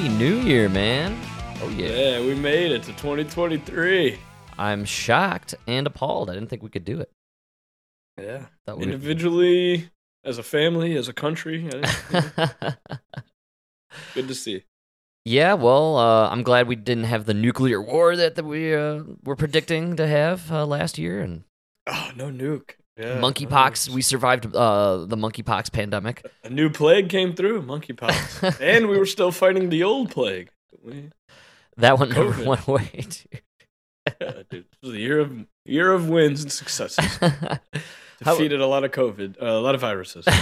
happy New Year, man. Oh yeah. Yeah, we made it to 2023. I'm shocked and appalled. I didn't think we could do it. Yeah. We- Individually, as a family, as a country. Good to see. yeah, well, uh, I'm glad we didn't have the nuclear war that, that we uh, were predicting to have uh, last year and Oh, no nuke. Yeah. monkeypox. We survived uh, the monkeypox pandemic. A new plague came through, monkeypox. and we were still fighting the old plague. We, That one never COVID. went away. dude. yeah, dude. This was a year of year of wins and successes. How- Defeated a lot of COVID, uh, a lot of viruses.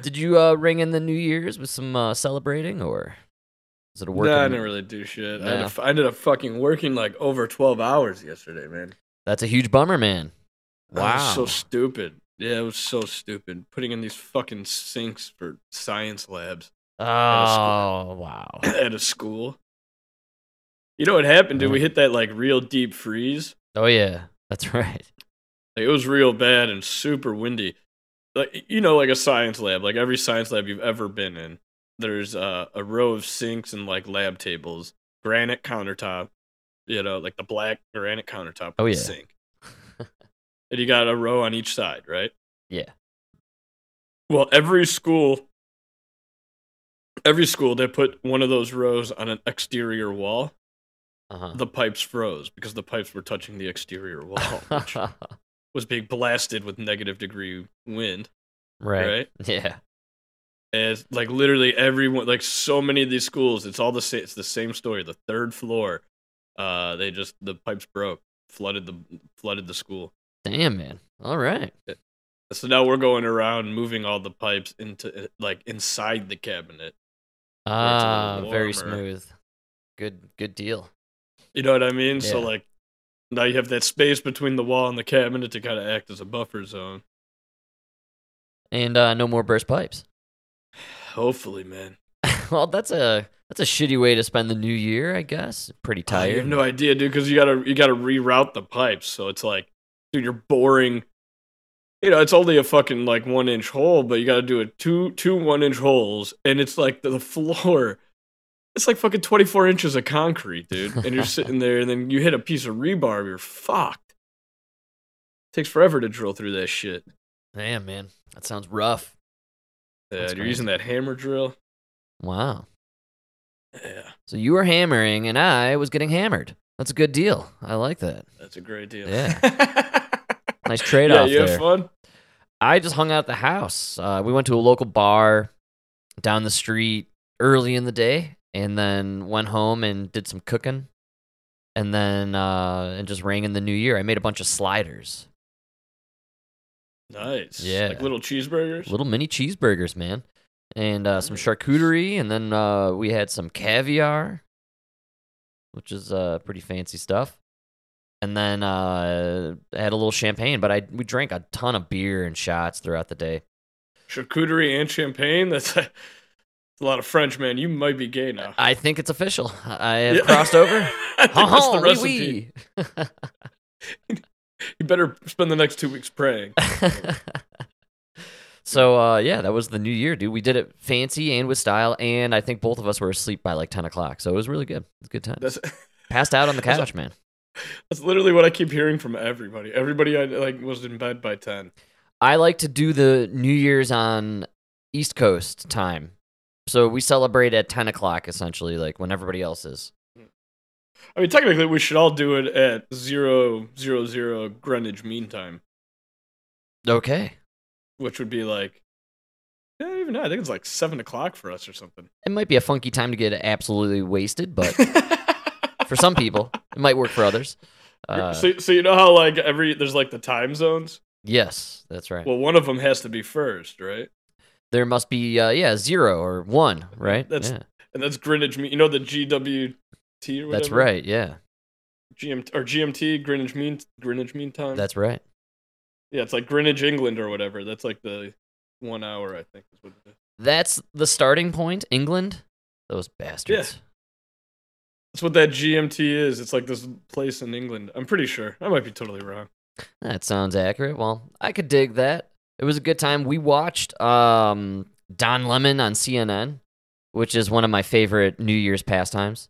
Did you uh, ring in the New Year's with some uh, celebrating, or is it a work? Nah, I didn't really do shit. I, had to Yeah. f- I ended up fucking working like over 12 hours yesterday, man. That's a huge bummer, man. Wow. was so stupid. Yeah, it was so stupid. Putting in these fucking sinks for science labs oh wow. at a school. You know what happened, dude? We hit that like real deep freeze. Oh yeah, that's right. Like it was real bad and super windy. Like you know, like a science lab, like every science lab you've ever been in, there's uh, a row of sinks and like lab tables, granite countertop. You know, like the black granite countertop. Oh, yeah. sink. And you got a row on each side, right? Yeah. Well, every school, every school, they put one of those rows on an exterior wall. Uh-huh. The pipes froze because the pipes were touching the exterior wall, which was being blasted with negative degree wind. right. right? Yeah. As like literally everyone, like so many of these schools, it's all the same. It's the same story. The third floor, uh, they just the pipes broke, flooded the flooded the school. Damn, man. All right. So now we're going around moving all the pipes into like inside the cabinet. Ah, very smooth. Good, good deal. You know what I mean? So like now you have that space between the wall and the cabinet to kind of act as a buffer zone. And uh, no more burst pipes. Hopefully, man. well, that's a that's a shitty way to spend the new year, I guess. Pretty you tired. have no idea, dude, because you gotta you gotta reroute the pipes. So it's like, dude, you're boring. You know, it's only a fucking like one inch hole, but you gotta do it two two one inch holes, and it's like the, the floor. It's like fucking twenty four inches of concrete, dude. And you're sitting there, and then you hit a piece of rebar, you're fucked. takes forever to drill through that shit. Damn, man. That sounds rough. Yeah, That's you're crazy. using that hammer drill. Wow. Yeah, So you were hammering, and I was getting hammered. That's a good deal. I like that. that's a great deal. Yeah. Nice trade-off you have there. fun. I just hung out at the house. Uh, we went to a local bar down the street early in the day, and then went home and did some cooking, and then uh, and just rang in the new year. I made a bunch of sliders, Nice. Yeah. like little cheeseburgers. little mini cheeseburgers, man, and uh, some charcuterie, and then uh, we had some caviar, which is uh, pretty fancy stuff. And then uh, I had a little champagne, but I we drank a ton of beer and shots throughout the day. charcuterie and champagne. That's a, a lot of French, man. You might be gay now. I think it's official. I have Yeah. crossed over. Think that's the Oh, recipe. oui, You better spend the next two weeks praying. so uh, yeah, that was the new year, dude. We did it fancy and with style, and I think both of us were asleep by like ten o'clock. So it was really good. It was a good time. Passed out on the couch, man. That's literally what I keep hearing from everybody. Everybody I like was in bed by ten. I like to do the New Year's on East Coast time. So we celebrate at ten o'clock, essentially, like when everybody else is. I mean, technically, we should all do it at zero zero zero Greenwich Mean Time, Okay. which would be like, I don't even know. I think it's like seven o'clock for us or something. It might be a funky time to get absolutely wasted, but for some people, it might work for others. Uh, so, so you know how like every there's like the time zones. yes, that's right. Well, one of them has to be first, right? there must be uh, yeah zero or one right That's- yeah And that's Greenwich Mean. You know the GWT or that's right yeah GMT or GMT Greenwich Mean Greenwich Mean Time. that's right yeah, it's like Greenwich England or whatever. That's like the one hour I think is what it is. that's the starting point england those bastards That's what that GMT is. It's like this place in England. I'm pretty sure. I might be totally wrong. that sounds accurate well i could dig that it was a good time we watched um Don Lemon on CNN, which is one of my favorite New Year's pastimes.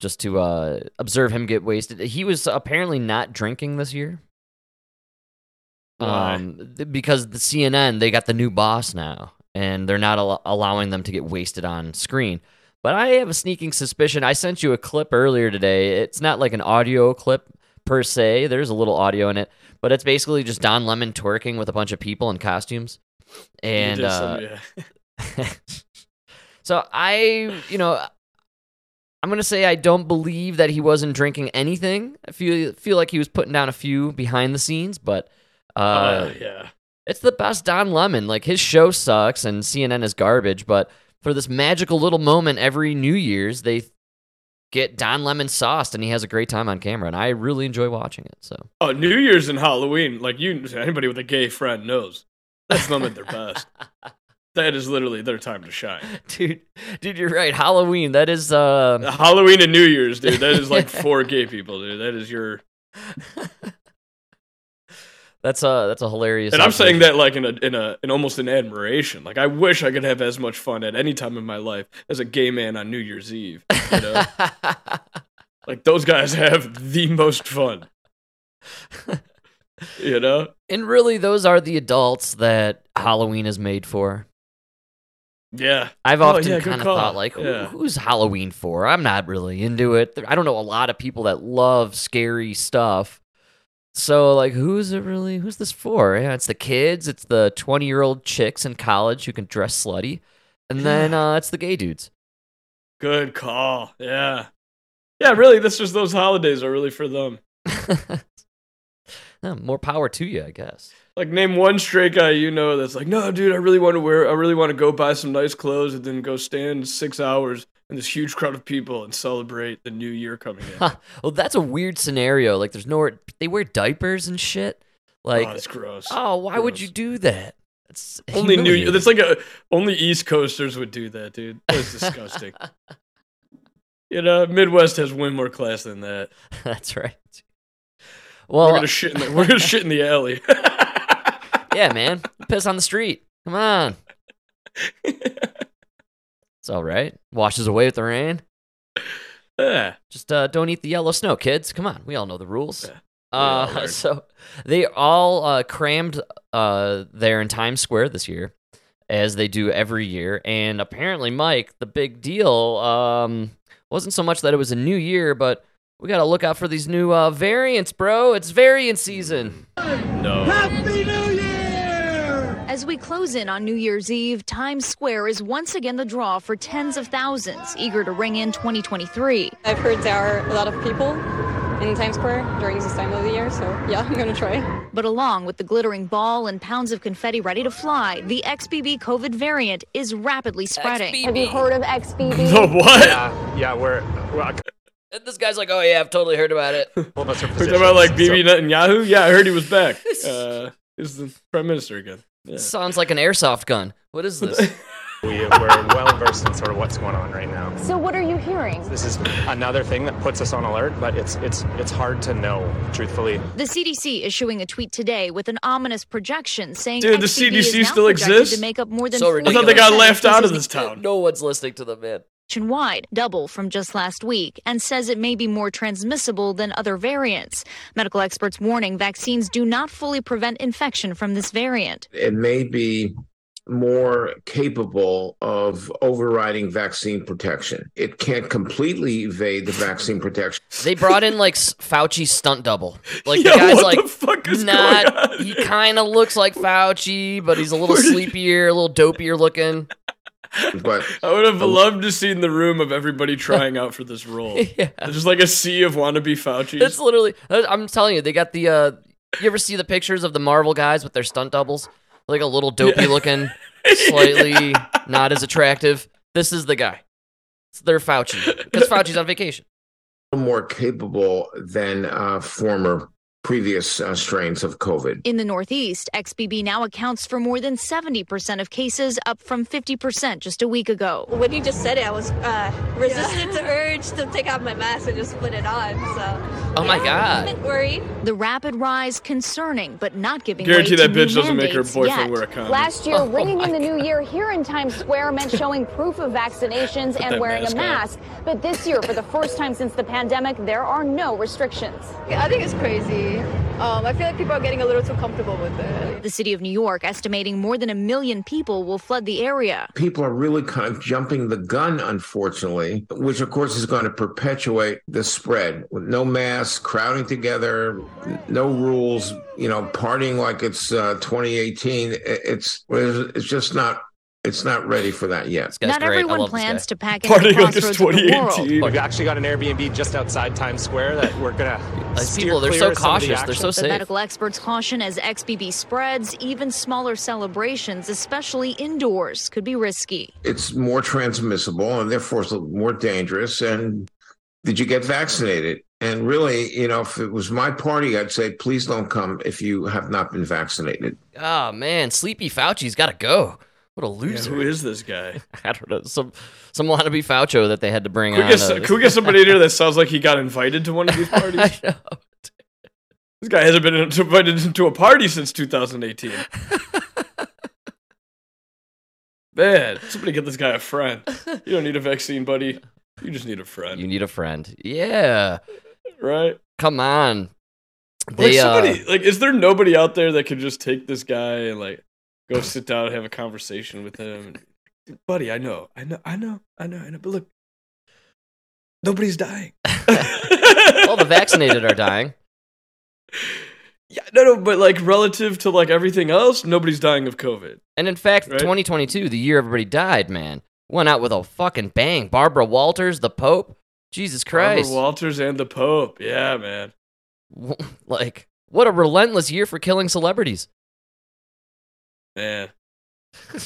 Just to uh, observe him get wasted. He was apparently not drinking this year. Why? Um, because the CNN they got the new boss now, and they're not al- allowing them to get wasted on screen. But I have a sneaking suspicion. I sent you a clip earlier today. It's not like an audio clip per se. There's a little audio in it, but it's basically just Don Lemon twerking with a bunch of people in costumes. And uh, some- yeah. so I, you know, I'm gonna say I don't believe that he wasn't drinking anything. I feel feel like he was putting down a few behind the scenes, but uh, Uh, yeah. it's the best Don Lemon. Like his show sucks and CNN is garbage, but for this magical little moment every New Year's, they get Don Lemon sauced, and he has a great time on camera, and I really enjoy watching it. So Oh, New Year's and Halloween, like you, anybody with a gay friend knows, that's them at their best. That is literally their time to shine. dude, dude, you're right. Halloween, that is uh, Halloween and New Year's, dude. That is like four gay people, dude. That is your. that's a that's a hilarious. And I'm saying that like in a in a in almost an admiration. Like I wish I could have as much fun at any time in my life as a gay man on New Year's Eve. You know? like those guys have the most fun. You know? and really, those are the adults that Halloween is made for. Yeah. I've Oh, often yeah, kind of thought, like, who, Yeah. who's Halloween for? I'm not really into it. I don't know a lot of people that love scary stuff. So, like, who's it really? Who's this for? Yeah, it's the kids. It's the 20 year old chicks in college who can dress slutty, and then uh, it's the gay dudes. Good call. Yeah. Yeah, really, this just those holidays are really for them. Yeah, more power to you, I guess. Like name one straight guy you know that's like, no, dude, I really want to wear, I really want to go buy some nice clothes and then go stand six hours in this huge crowd of people and celebrate the new year coming in. Well, that's a weird scenario. Like, there's nowhere they wear diapers and shit. Like, oh, it's gross. oh, why would you do that? It's only New, that's like a only East Coasters would do that, dude. That's disgusting. you know, Midwest has way more class than that. That's right. we're Well, gonna shit in the, we're gonna shit in the alley. Yeah, man, piss on the street. Come on, it's all right. Washes away with the rain. yeah. Just uh, don't eat the yellow snow, kids. Come on, we all know the rules. Yeah, Uh, so they all uh, crammed uh, there in Times Square this year, as they do every year. And apparently, Mike, the big deal um, wasn't so much that it was a new year, but we got to look out for these new uh, variants, bro. It's variant season. No. As we close in on New Year's Eve, Times Square is once again the draw for tens of thousands eager to ring in 2023. I've heard there are a lot of people in Times Square during this time of the year, so yeah, I'm gonna try. But along with the glittering ball and pounds of confetti ready to fly, the XBB COVID variant is rapidly spreading. XBB. Have you heard of XBB? The what? Yeah, yeah, we're, we're And this guy's like, oh yeah, I've totally heard about it. couple of We're talking about like so- Netanyahu. Yeah, I heard he was back. Uh, he's the prime minister again. Yeah. Sounds like an airsoft gun. What is this? we, we're well versed in sort of what's going on right now. So what are you hearing? This is another thing that puts us on alert, but it's it's it's hard to know, truthfully. The CDC issuing a tweet today with an ominous projection saying Dude, the XBB is CDC now still projected exists? to make up more than So I thought they got of left out of this town. no one's listening to them, man. Nationwide, double from just last week, and says it may be more transmissible than other variants. Medical experts warning vaccines do not fully prevent infection from this variant. it may be more capable of overriding vaccine protection. It can't completely evade the vaccine protection. They brought in like S- Fauci's stunt double. Like Yo, the guy's what like the fuck is not. going on? He kind of looks like Fauci, but he's a little Where did- sleepier, a little dopier looking. But I would have loved to seen the room of everybody trying out for this role. yeah, Just like a sea of wannabe Fauci. it's literally. I'm telling you, they got the. uh You ever see the pictures of the Marvel guys with their stunt doubles? Like a little dopey Yeah. looking, slightly not as attractive. This is the guy. It's their Fauci because Fauci's on vacation. more capable than uh, former previous uh, strains of COVID. In the Northeast, XBB now accounts for more than 70% of cases, up from 50% just a week ago. when you just said it, I was uh, resistant to urge to take off my mask and just put it on. So Oh my god. Don't worry. The rapid rise concerning, but not giving Guarantee way to that bitch doesn't make her boyfriend yet. wear a condom. Last year, Oh ringing my in the new year here in Times Square meant showing proof of vaccinations that and wearing mask a on. mask. But this year, for the first time since the pandemic, there are no restrictions. I think it's crazy. Um, I feel like people are getting a little too comfortable with it. The city of New York estimating more than a million people will flood the area. People are really kind of jumping the gun, unfortunately, which of course is going to perpetuate the spread. With no masks, crowding together, no rules, you know, partying like it's uh, 2018. It's it's just not it's not ready for that yet. Not great. Everyone plans to pack into the Partying like it's crossroads of the world. 2018. We've actually got an Airbnb just outside Times Square that we're gonna. These steer people, they're clear so of some of the cautious. They're so action. But safe. medical experts caution as XBB spreads, even smaller celebrations, especially indoors, could be risky. It's more transmissible and therefore more dangerous. And did you get vaccinated? And really, you know, if it was my party, I'd say please don't come if you have not been vaccinated. Oh man, Sleepy Fauci's got to go. What a Yeah, who is this guy? I don't know. Some some wannabe Faucio that they had to bring Can we, on. get, uh, can we get somebody in here that sounds like he got invited to one of these parties? I know. this guy hasn't been invited to a party since 2018. Man, somebody get this guy a friend. You don't need a vaccine, buddy. You just need a friend, You need a friend. Yeah. right? Come on. Like They, uh, somebody, like, is there nobody out there that could just take this guy and like go sit down and have a conversation with him? Buddy, I know, I know, I know, I know, I know, but look, nobody's dying. all the vaccinated are dying. Yeah, no, no, but like relative to like everything else, nobody's dying of COVID. And in fact, Right. 2022, the year everybody died, man, went out with a fucking bang. Barbara Walters, the Pope. Jesus Christ. Barbara Walters and the Pope. Yeah, man. like, what a relentless year for killing celebrities. Man.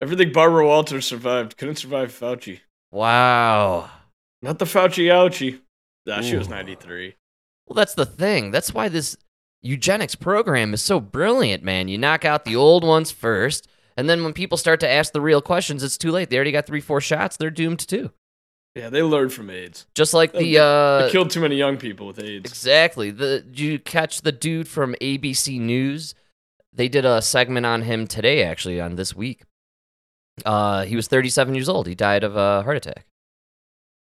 Everything Barbara Walters survived couldn't survive Fauci. Wow. Not the Fauci ouchie. Nah, she was 93. Well, that's the thing. That's why this eugenics program is so brilliant, man. You knock out the old ones first, and then when people start to ask the real questions, it's too late. They already got three, four shots. They're doomed too. Yeah, they learned from AIDS. Just like the They uh, killed too many young people with AIDS. Exactly. The did you catch the dude from ABC News? They did a segment on him today, actually, on this week. Uh, he was 37 years old. He died of a heart attack.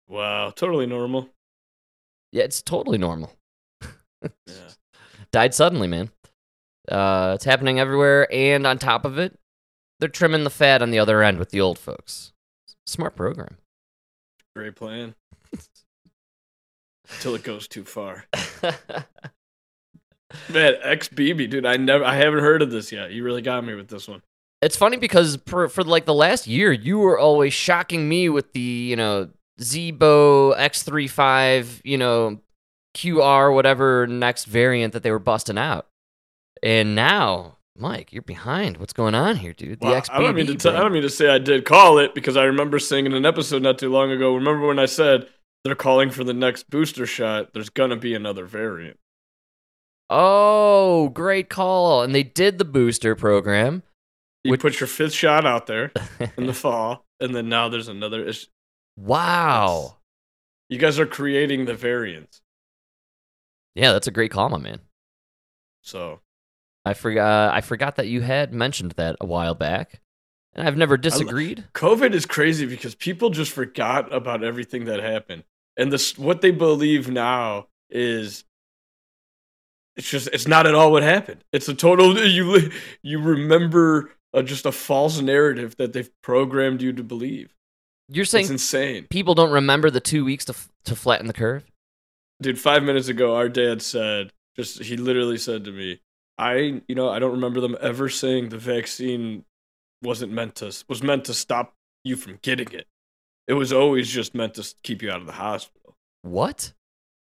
Wow, totally normal. Yeah, it's totally normal. Yeah. Died suddenly, man. Uh, it's happening everywhere, and on top of it, they're trimming the fat on the other end with the old folks. Smart program. Great plan. Until it goes too far. Man, XBB, dude, I never I haven't heard of this yet. You really got me with this one. It's funny because for, for like the last year, you were always shocking me with the, you know, Zebo X35, you know, QR, whatever next variant that they were busting out. And now, Mike, you're behind. What's going on here, dude? The Well, XBB. I don't mean to t- I don't mean to say I did call it because I remember saying in an episode not too long ago. Remember when I said they're calling for the next booster shot? There's gonna be another variant. Oh, great call. And they did the booster program. You Which- put your fifth shot out there in the fall, and then now there's another. It's, wow. you guys are creating the variants. Yeah, that's a great call, my man. So I forgot uh, I forgot that you had mentioned that a while back. And I've never disagreed. COVID is crazy because people just forgot about everything that happened, and this what they believe now is it's just it's not at all what happened. It's a total you you remember uh, just a false narrative that they've programmed you to believe. You're It's saying insane, people don't remember the two weeks to to flatten the curve. dude. Five minutes ago, our dad said just he literally said to me, "I you know I don't remember them ever saying the vaccine wasn't meant to was meant to stop you from getting it. It was always just meant to keep you out of the hospital." What?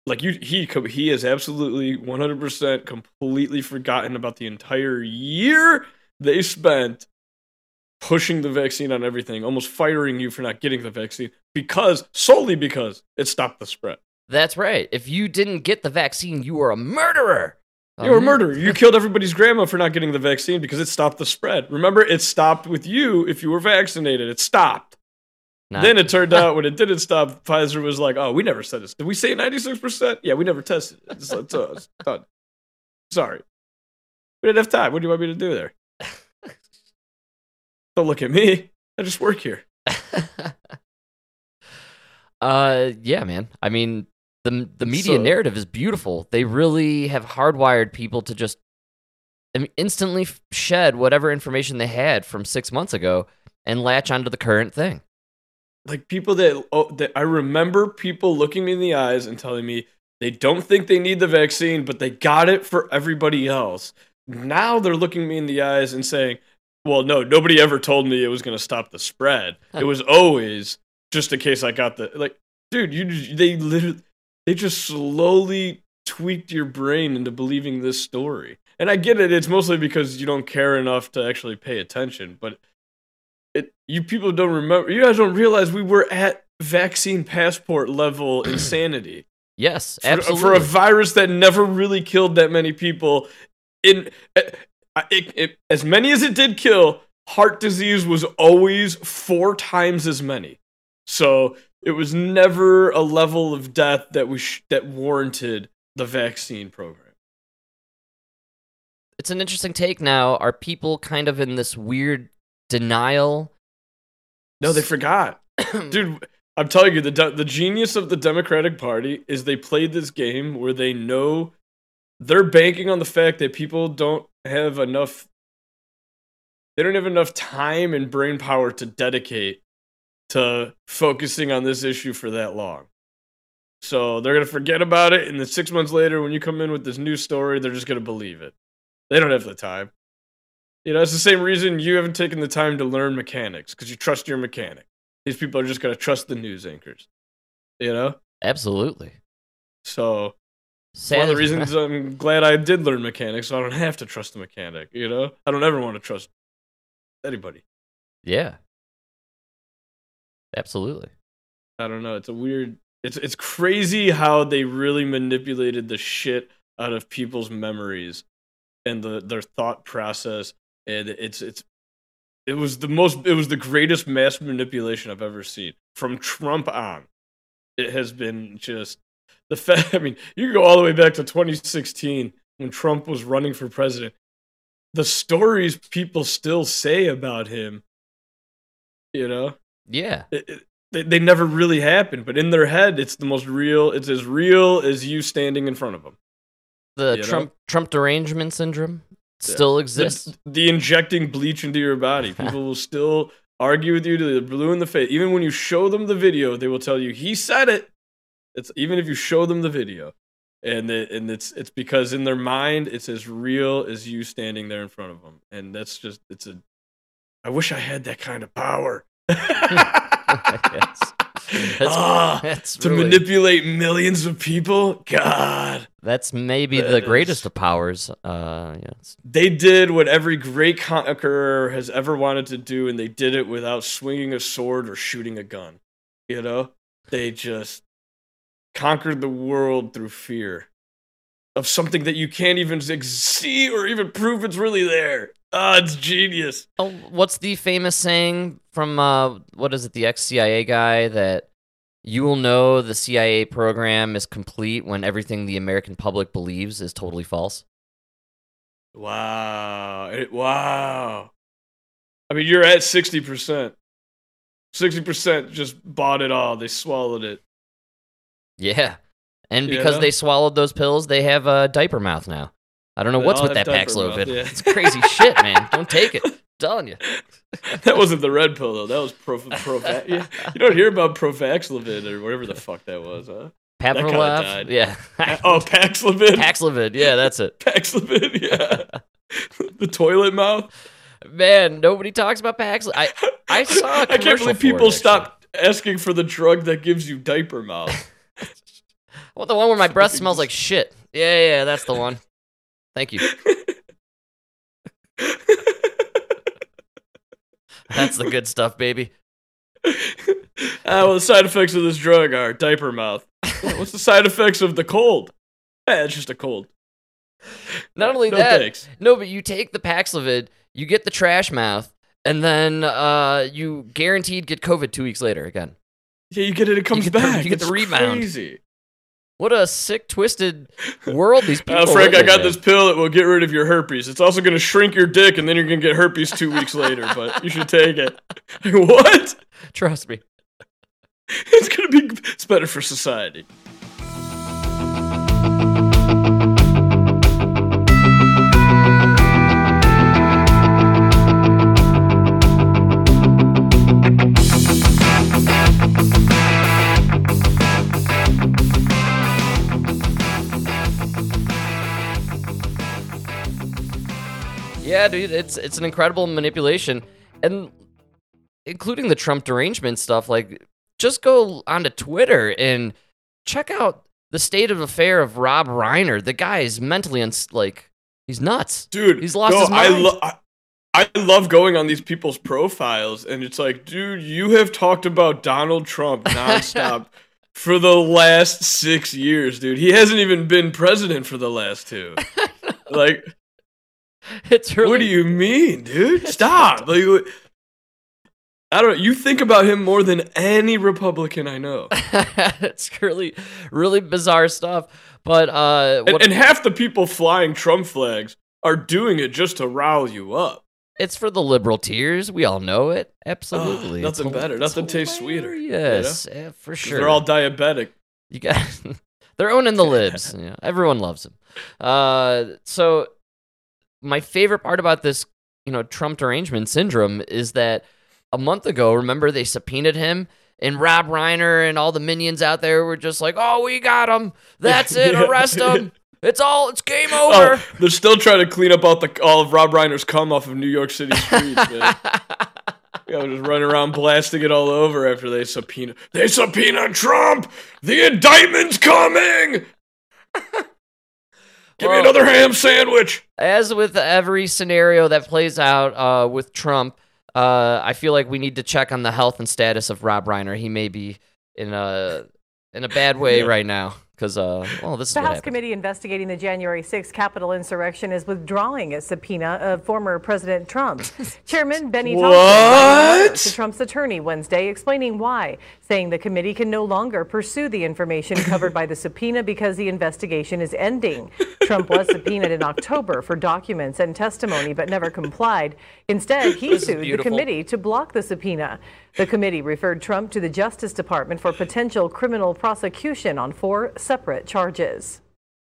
Like you he he has absolutely 100% completely forgotten about the entire year they spent pushing the vaccine on everything almost firing you for not getting the vaccine because solely because it stopped the spread. That's right. If you didn't get the vaccine, you were a murderer. you were a Um, murderer. You killed everybody's grandma for not getting the vaccine because it stopped the spread. Remember it stopped with you if you were vaccinated. It stopped Not- then it turned out when it didn't stop, Pfizer was like, "Oh, we never said this. Did we say ninety six percent? Yeah, we never tested it. It's, it's, uh, it's done. Sorry, we didn't have time. What do you want me to do there? Don't look at me. I just work here. uh, yeah, man. I mean, the the media So- narrative is beautiful. They really have hardwired people to just I mean, instantly shed whatever information they had from six months ago and latch onto the current thing. Like people that oh, that I remember people looking me in the eyes and telling me they don't think they need the vaccine, but they got it for everybody else. Now they're looking me in the eyes and saying, "Well, no, nobody ever told me it was going to stop the spread. It was always just in case I got the like, dude. You they literally they just slowly tweaked your brain into believing this story. And I get it. It's mostly because you don't care enough to actually pay attention, but it you people don't remember you guys don't realize we were at vaccine passport level insanity Yes, for, absolutely. for a virus that never really killed that many people in uh, it, it, as many as it did kill heart disease was always four times as many so it was never a level of death that was sh- that warranted the vaccine program it's an interesting take now. Are people kind of in this weird denial? no they forgot. Dude i'm telling you the de- the genius of the democratic party is they played this game where they know they're banking on the fact that people don't have enough they don't have enough time and brain power to dedicate to focusing on this issue for that long. So they're going to forget about it and then 6 months later when you come in with this new story they're just going to believe it. They don't have the time you know it's the same reason you haven't taken the time to learn mechanics because you trust your mechanic these people are just going to trust the news anchors you know Absolutely. so Sad one of the reasons I'm glad I did learn mechanics, so I don't have to trust the mechanic. You know, I don't ever want to trust anybody. yeah. Absolutely. I don't know. It's a weird. It's it's crazy how they really manipulated the shit out of people's memories and the their thought process. And it's it's it was the most. It was the greatest mass manipulation I've ever seen from Trump on. It has been just the fact. I mean, you can go all the way back to 2016 when Trump was running for president. The stories people still say about him, you know, Yeah. it, it- they, they never really happened, but in their head, it's the most real. It's as real as you standing in front of them. The You know? Trump Trump derangement syndrome still exists. The, the injecting bleach into your body. People will still argue with you to the blue in the face. Even when you show them the video, they will tell you he said it. It's even if you show them the video, and it, and it's it's because in their mind it's as real as you standing there in front of them, and that's just it's a. I wish I had that kind of power. Yes. That's, Ah, that's to really- manipulate millions of people. God. That's maybe That the is- greatest of powers. Uh, yes. they did what every great conqueror has ever wanted to do, and they did it without swinging a sword or shooting a gun. You know, they just conquered the world through fear of something that you can't even see or even prove it's really there. Ah, it's genius. Oh, what's the famous saying from uh, what is it? The ex CIA guy that you will know the CIA program is complete when everything the American public believes is totally false. Wow. It- wow. I mean, you're at 60%. 60% just bought it all. They swallowed it. Yeah, and because know? they swallowed those pills, they have a diaper mouth now. I don't know what's oh, with that Paxlovid. yeah. It's crazy shit, man. Don't take it. I'm telling you. that wasn't the red pill, though. That was pro. pro yeah. You don't hear about Provaxlovid or whatever the fuck that was, huh? Pavlov. Yeah. Oh, Paxlovid. Paxlovid. Yeah, that's it. Paxlovid, yeah. the toilet mouth. Man, nobody talks about Paxlovid. I I saw a I can't believe people stopped asking for the drug that gives you diaper mouth. Well, the one where my breath smells like shit. Yeah, yeah, that's the one. Thank you. That's the good stuff, baby. Ah, well, the side effects of this drug are diaper mouth. What's the side effects of the cold? Eh, it's just a cold. Not only No that, thanks. no, but you take the Paxlovid, you get the trash mouth, and then uh, you guaranteed get COVID two weeks later again. Yeah, you get it. It comes get the- back. you get the It's rebound. Crazy. What a sick, twisted world these people. Uh, Frank, I got in. this pill that will get rid of your herpes. It's also going to shrink your dick, and then you're going to get herpes two weeks later. But you should take it. what? Trust me. It's going to be. It's better for society. Yeah, dude, it's it's an incredible manipulation, and including the Trump derangement stuff. Like, just go onto Twitter and check out the state of affair of Rob Reiner. The guy is mentally uns- like he's nuts. dude. He's lost no, his mind. I, lo- I, I love going on these people's profiles, and it's like, dude, you have talked about Donald Trump nonstop for the last six years, dude. He hasn't even been president for the last two. like, It's really what do you mean, dude? Stop. Like, I don't. You think about him more than any Republican I know, it's really really bizarre stuff. But uh, and, what, and half the people flying Trump flags are doing it just to rile you up. it's for the liberal tears. We all know it. Absolutely, nothing It's better. Nothing tastes sweeter, you know? Yes, yeah, for sure. They're all diabetic. You got they're owning the libs. Yeah, everyone loves them. Uh, so my favorite part about this, you know, Trump derangement syndrome is that a month ago, remember they subpoenaed him. And Rob Reiner and all the minions out there were just like, "Oh, we got him. That's it. Yeah. Arrest him. It's all. It's game oh, over." Oh, they're still trying to clean up all the all of Rob Reiner's cum off of New York City streets, man. Yeah, just running around blasting it all over after they subpoena. They subpoena Trump. The indictment's coming. Give me another ham sandwich. as with every scenario that plays out uh, with Trump, uh, I feel like we need to check on the health and status of Rob Reiner. He may be in a in a bad way Yeah. right now because uh, well, this is The House happened. committee investigating the January 6th Capitol insurrection is withdrawing a subpoena of former President Trump. Chairman Benny Thompson signed a letter What? to Trump's attorney Wednesday explaining why, saying the committee can no longer pursue the information covered by the subpoena because the investigation is ending. Trump was subpoenaed in October for documents and testimony but never complied. Instead, he This sued the committee to block the subpoena. The committee referred Trump to the Justice Department for potential criminal prosecution on four separate charges.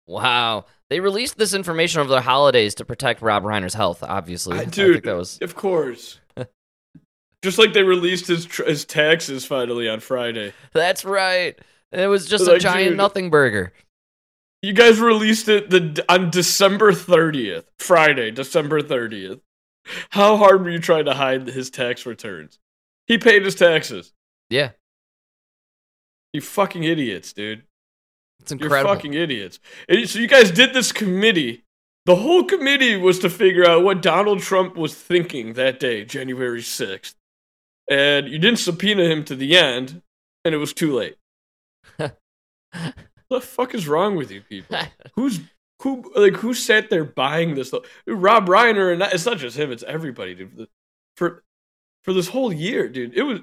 Wow, they released this information over the holidays to protect Rob Reiner's health. Obviously, I dude, think that was of course. Just like they released his tr- his taxes finally on Friday. that's right. It was just a giant dude. nothing burger. You guys released it the on December 30th, Friday, December 30th. How hard were you trying to hide his tax returns? He paid his taxes. Yeah, You fucking idiots, dude. it's incredible. You're fucking idiots. And so you guys did this committee. The whole committee was to figure out what Donald Trump was thinking that day, January 6th. And you didn't subpoena him to the end, and it was too late. what the fuck is wrong with you people? Who's who like who sat there buying this? Rob Reiner and not, it's not just him, it's everybody, dude. For for this whole year, dude. It was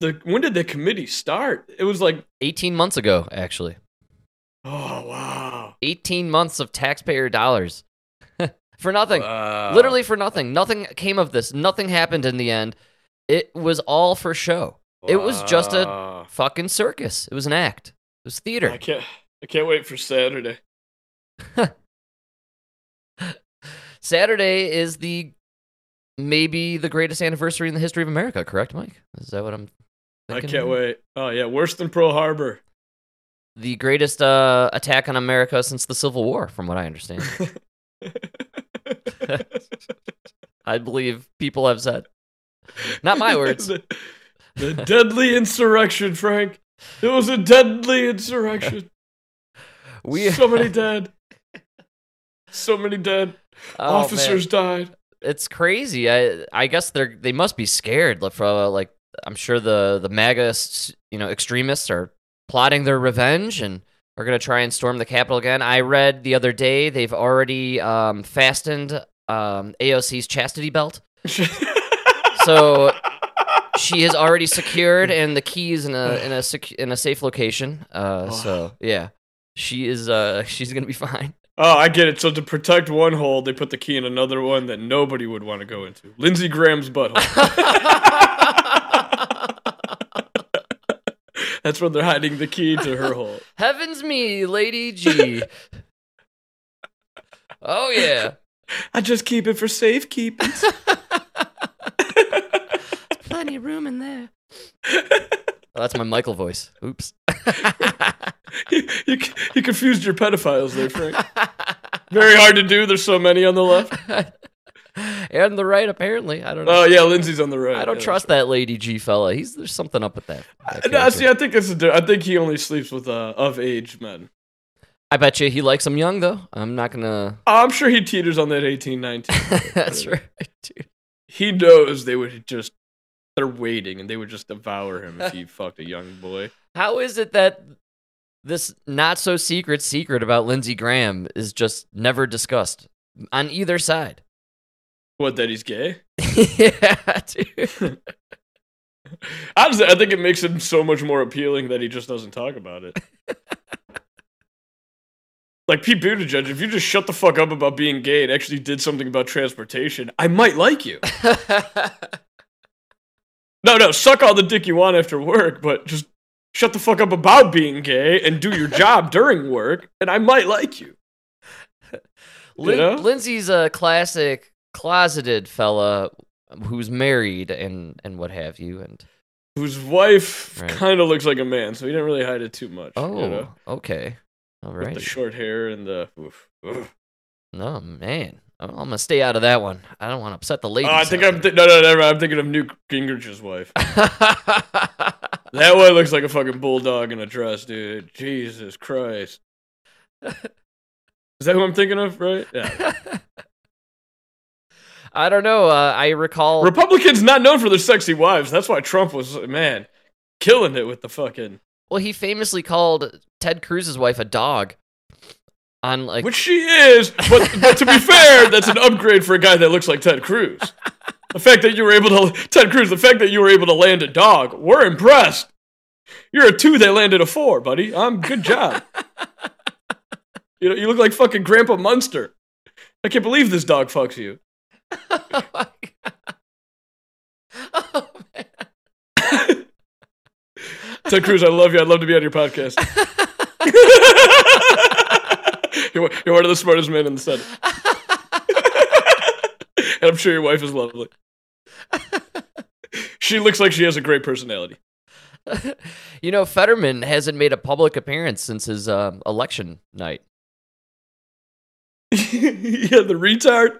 the when did the committee start? It was like 18 months ago, actually. oh wow. 18 months of taxpayer dollars for nothing. Wow. Literally for nothing. Nothing came of this. Nothing happened in the end. It was all for show. It was just a fucking circus. It was an act. It was theater. I can't I can't wait for Saturday. Saturday is the maybe the greatest anniversary in the history of America, correct, Mike? Is that what I'm I can't wait. Oh yeah, worse than Pearl Harbor. The greatest uh, attack on America since the Civil War, from what I understand. I believe people have said. Not my words. the, the deadly insurrection, Frank. It was a deadly insurrection. We so many dead. So many dead. Oh, man. Officers died. It's crazy. I I guess they're they must be scared. Like, For like, I'm sure the the MAGA you know extremists are plotting their revenge and are gonna try and storm the Capitol again. I read the other day they've already um, fastened um, AOC's chastity belt. so she is already secured, and the key is in a in a sec- in a safe location. Uh, so yeah, she is. Uh, she's gonna be fine. Oh, I get it. So to protect one hole, they put the key in another one that nobody would want to go into. Lindsey Graham's butthole. That's where they're hiding the key to her hole. Heavens me, Lady G. oh yeah, I just keep it for safekeeping. plenty of room in there. Oh, that's my Michael voice. Oops. you, you, you confused your pedophiles there, Frank. Very hard to do. There's so many on the left. and the right, apparently. I don't know. Oh yeah, Lindsey's on the right. I don't Yeah, trust that Lady G fella. He's there's something up with that. that No, see, I think it's a, I think he only sleeps with uh, of age men. I bet you he likes them young though. I'm not gonna. I'm sure he teeters on that 18, 19. That's right, dude. He knows they would just they're waiting and they would just devour him if he fucked a young boy. How is it that this not so secret secret about Lindsey Graham is just never discussed on either side? What that he's gay? yeah, dude. Honestly, I think it makes him so much more appealing that he just doesn't talk about it. like Pete Buttigieg, if you just shut the fuck up about being gay and actually did something about transportation, I might like you. No, no, suck all the dick you want after work, but just shut the fuck up about being gay and do your job during work, and I might like you. Lin- know? Lindsey's a classic closeted fella who's married and and what have you. And Whose wife Right. kind of looks like a man, so he didn't really hide it too much. oh, you know? okay, all right. With the short hair and the. Oof, oof. No man, I'm I'm gonna stay out of that one. I don't want to upset the ladies. Oh, I think I'm th- no, no, never. I'm thinking of Newt Gingrich's wife. That one looks like a fucking bulldog in a dress, dude. Jesus Christ. Is that who I'm thinking of? Right? Yeah. I don't know. Uh, I recall. Republicans not known for their sexy wives. That's why Trump was man killing it with the fucking. well, he famously called Ted Cruz's wife a dog. On like, Which she is, but, but to be fair, that's an upgrade for a guy that looks like Ted Cruz. The fact that you were able to Ted Cruz, the fact that you were able to land a dog, we're impressed. You're a two, they landed a four, buddy. Um, good job. you know, you look like fucking Grandpa Munster. I can't believe this dog fucks you. oh my God. Oh, man. Ted Cruz, I love you. I'd love to be on your podcast. you're, one- you're one of the smartest men in the Senate. and I'm sure your wife is lovely. She looks like she has a great personality. you know, Fetterman hasn't made a public appearance since his uh, election night. yeah, the retard,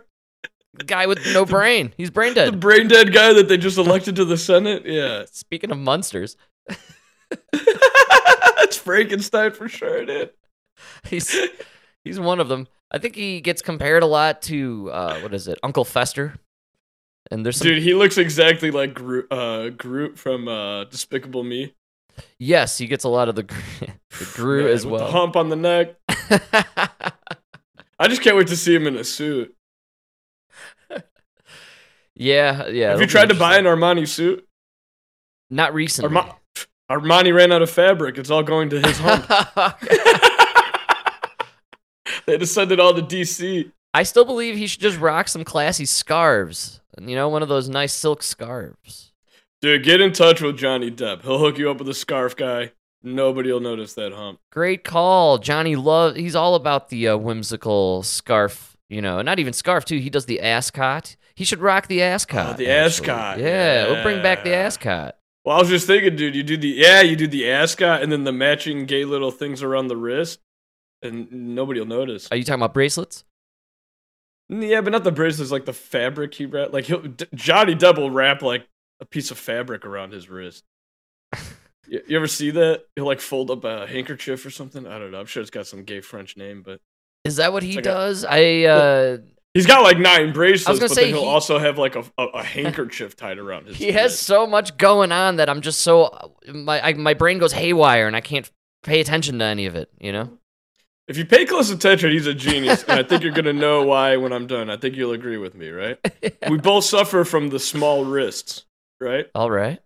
Guy with no brain. He's brain dead. the brain dead guy that they just elected to the Senate. Yeah, Speaking of monsters, it's Frankenstein for sure, dude. he's he's one of them. I think he gets compared a lot to uh, what is it, Uncle Fester? And there's some Dude, he looks exactly like Gru, uh, Gru from uh, Despicable Me. yes, he gets a lot of the, the Man, as well. hump on the neck. I just can't wait to see him in a suit. yeah, yeah. Have you tried to buy an. Armani suit? Not recently. Arma- Armani ran out of fabric. It's all going to his hump. they had to send it all to DC. I still believe he should just rock some classy scarves. You know, one of those nice silk scarves. Dude, get in touch with Johnny Depp. He'll hook you up with a scarf guy. Nobody will notice that hump. Great call, Johnny. Love. He's all about the uh, whimsical scarf. You know, not even scarf too. He does the ascot. He should rock the ascot. Oh, the actually. ascot, Yeah, we'll bring back the ascot. Well, I was just thinking, dude, you do the yeah, you do the ascot and then the matching gay little things around the wrist, and nobody will notice. Are you talking about bracelets? Yeah, but not the bracelets, like the fabric he wrap. Like he'll D- Johnny Depp will wrap like a piece of fabric around his wrist. you, you ever see that? He'll like fold up a handkerchief or something. I don't know. I'm sure it's got some gay French name, but Is that what he like does? I uh, he's got like nine bracelets. gonna but say then he'll he- also have like a, a, a handkerchief tied around his. he has so much going on that I'm just so my I, my brain goes haywire and I can't pay attention to any of it. You know. If you pay close attention, he's a genius, and I think you're gonna know why when I'm done. I think you'll agree with me, right? We both suffer from the small wrists, right? All right.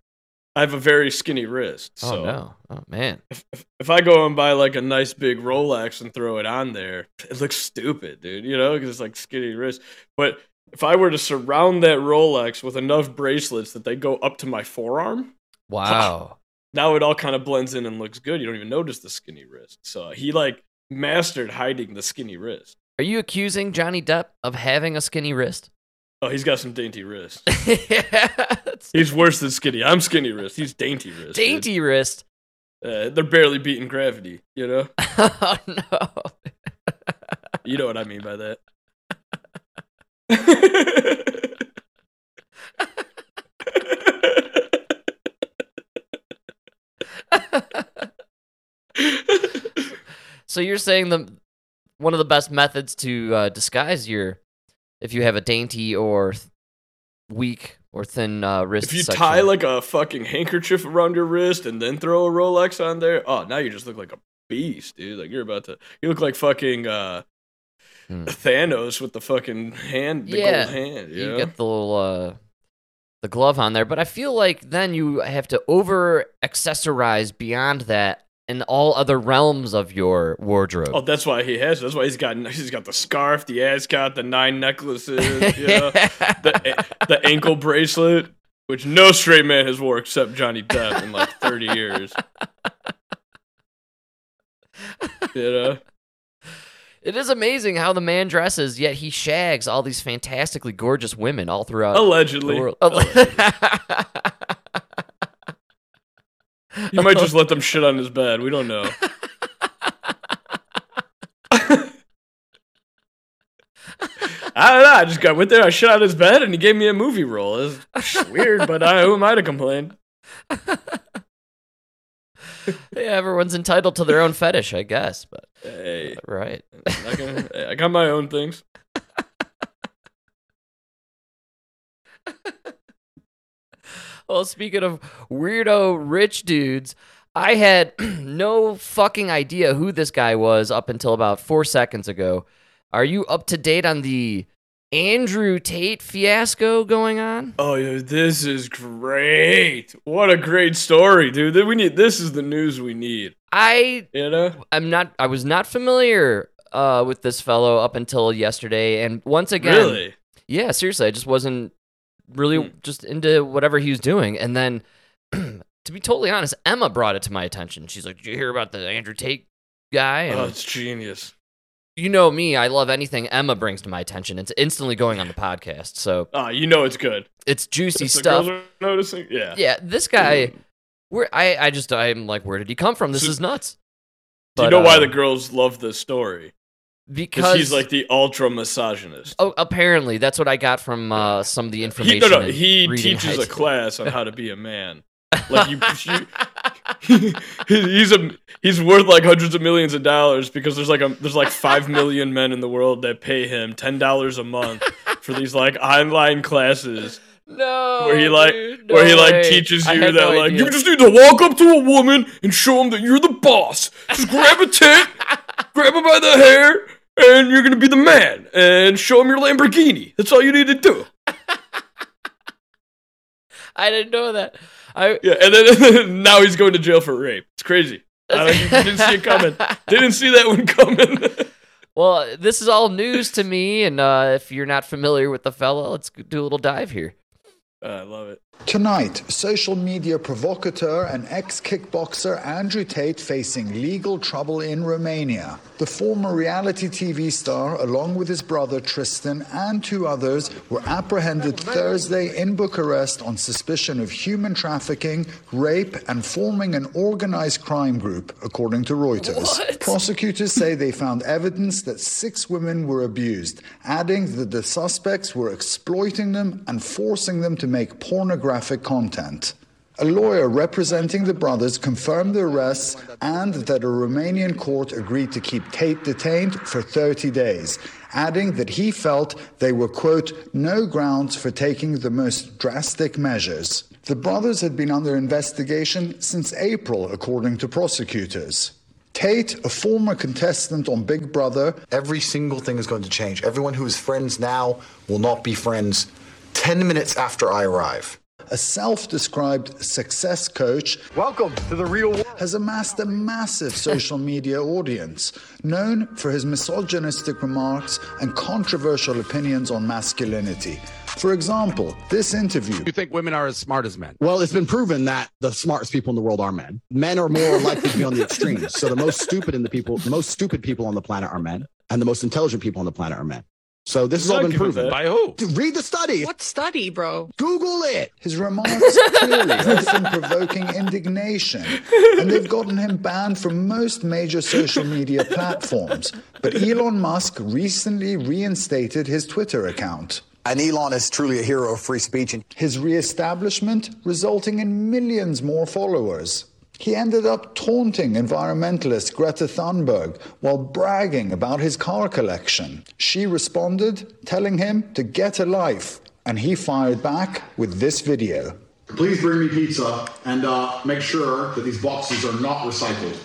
I have a very skinny wrist. Oh So no. Oh man. if, if I go and buy like a nice big Rolex and throw it on there, it looks stupid, dude. You know, because it's like skinny wrist. But if I were to surround that Rolex with enough bracelets that they go up to my forearm, Wow. now it all kind of blends in and looks good. You don't even notice the skinny wrist. So he like mastered hiding the skinny wrist. Are you accusing Johnny Depp of having a skinny wrist? Oh, he's got some dainty wrist. yeah. He's worse than skinny. I'm skinny wrist. He's dainty wrist. dude. Dainty wrist. Uh, they're barely beating gravity. You know. oh no. You know what I mean by that. So you're saying the one of the best methods to uh, disguise your if you have a dainty or th- weak or thin uh, wrist. if you section- tie like a fucking handkerchief around your wrist and then throw a Rolex on there, oh, now you just look like a beast, dude. Like you're about to, you look like fucking uh, Hmm. Thanos with the fucking hand, the Yeah, gold hand. You, you get the little uh, the glove on there, but I feel like then you have to over accessorize beyond that in all other realms of your wardrobe. Oh, that's why he has. That's why he's got. He's got the scarf, the ascot, the nine necklaces, you know, the the ankle bracelet, which no straight man has wore except Johnny Depp in like thirty years. You know, It is amazing how the man dresses, yet he shags all these fantastically gorgeous women all throughout the allegedly, he might just let them shit on his bed. We don't know. I don't know. I just got went there. I shit on his bed, and he gave me a movie role. It's weird, but I, who am I to complain? yeah, everyone's entitled to their own fetish, I guess. But Hey, uh, right. I, can, I got my own things. Well, speaking of weirdo rich dudes, I had no fucking idea who this guy was up until about four seconds ago. Are you up to date on the Andrew Tate fiasco going on? Oh, yeah, this is great! What a great story, dude. We need this is the news we need. I You know, I'm not I was not familiar uh, with this fellow up until yesterday, and once again, really? yeah, seriously, I just wasn't really Hmm. just into whatever he was doing, and then. To be totally honest, Emma brought it to my attention. She's like, "Did you hear about the Andrew Tate guy?" And Oh, it's genius. you know me, I love anything Emma brings to my attention. It's instantly going on the podcast. So Ah, you know it's good. it's juicy stuff. noticing, yeah. Yeah, this guy, where I, I just, I'm like, where did he come from? This So- is nuts. Do you But, know why uh, the girls love this story? Because he's like the ultra misogynist. oh, apparently that's what I got from uh, some of the He, information. no, no, he teaches a class on how to be a man. Like you, you he's a he's worth like hundreds of millions of dollars because there's like a there's like five million men in the world that pay him ten dollars a month for these like online classes no, where he like dude, no where he like way. teaches you that no like idea. you just need to walk up to a woman and show them that you're the boss. Just grab a tit, grab her by the hair, and you're gonna be the man. And show him your Lamborghini. That's all you need to do. I didn't know that. I Yeah, and then now he's going to jail for rape. It's crazy. I didn't see it coming. Didn't see that one coming. well, this is all news to me, and uh, if you're not familiar with the fella, let's do a little dive here. I love it. Tonight, social media provocateur and ex kickboxer Andrew Tate facing legal trouble in Romania. The former reality TV star, along with his brother Tristan and two others, were apprehended Thursday in Bucharest on suspicion of human trafficking, rape, and forming an organized crime group, according to Reuters. What? Prosecutors say they found evidence that six women were abused, adding that the suspects were exploiting them and forcing them to make pornographic content. A lawyer representing the brothers confirmed the arrests and that a Romanian court agreed to keep Tate detained for 30 days, adding that he felt they were, quote, no grounds for taking the most drastic measures. The brothers had been under investigation since April, according to prosecutors. Tate, a former contestant on Big Brother, Every single thing is going to change. Everyone who is friends now will not be friends 10 minutes after I arrive. A self described success coach, Welcome to the real world. has amassed a massive social media audience, known for his misogynistic remarks and controversial opinions on masculinity. For example, this interview. You think women are as smart as men? Well, it's been proven that the smartest people in the world are men. Men are more likely to be on the extremes. So the most stupid in the people, the most stupid people on the planet are men, and the most intelligent people on the planet are men. So this has all been proven by who? Read the study. What study, bro? Google it. His remarks clearly often provoking indignation, and they've gotten him banned from most major social media platforms. But Elon Musk recently reinstated his Twitter account. And Elon is truly a hero of free speech. And His re-establishment resulting in millions more followers. He ended up taunting environmentalist Greta Thunberg while bragging about his car collection. She responded, telling him to get a life, and he fired back with this video. Please bring me pizza and uh, make sure that these boxes are not recycled.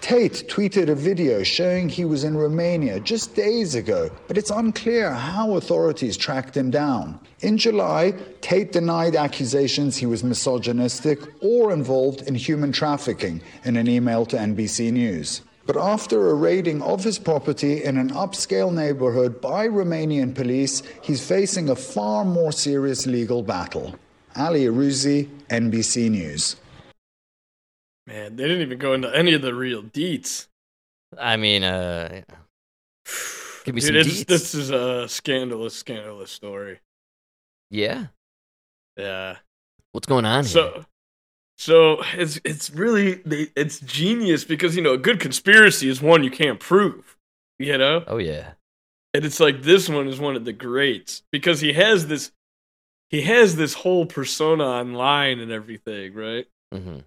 Tate tweeted a video showing he was in Romania just days ago, but it's unclear how authorities tracked him down. In July, Tate denied accusations he was misogynistic or involved in human trafficking in an email to NBC News. But after a raiding of his property in an upscale neighborhood by Romanian police, he's facing a far more serious legal battle. Ali Arouzi, NBC News. Man, they didn't even go into any of the real deets. I mean, uh, give me Dude, some deets. this is a scandalous, scandalous story. Yeah. Yeah. What's going on here? So, so it's it's really it's genius because you know a good conspiracy is one you can't prove, you know. Oh yeah. And it's like this one is one of the greats because he has this he has this whole persona online and everything, right? Mm-hmm.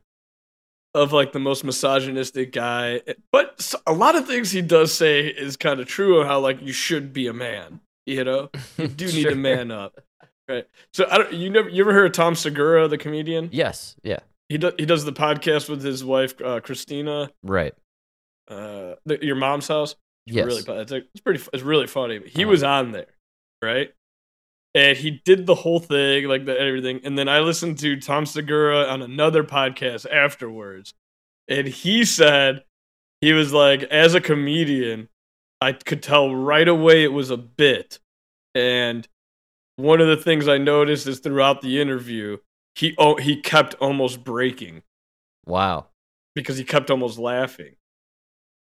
Of like the most misogynistic guy, but a lot of things he does say is kind of true of how like you should be a man, you know. You do need to man up, right? So I don't. You never. You ever heard of Tom Segura, the comedian? Yes. Yeah. He does. He does the podcast with his wife uh, Christina. Right. Uh, the, your mom's house. It's Yes. Really, it's, like, it's pretty. It's really funny. He Uh-huh. was on there, right? And he did the whole thing, like the everything. And then I listened to Tom Segura on another podcast afterwards, and he said he was like, as a comedian, I could tell right away it was a bit. And one of the things I noticed is throughout the interview, he oh, he kept almost breaking Wow. because he kept almost laughing.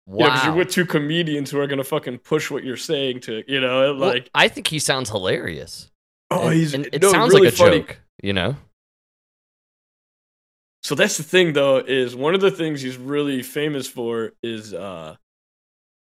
Wow. Yeah, because you're with two comedians who are gonna fucking push what you're saying to, you know, Well, like, I think he sounds hilarious. oh, And- he's, and it no, sounds really like a funny. joke. You know. So that's the thing, though, is one of the things he's really famous for is uh,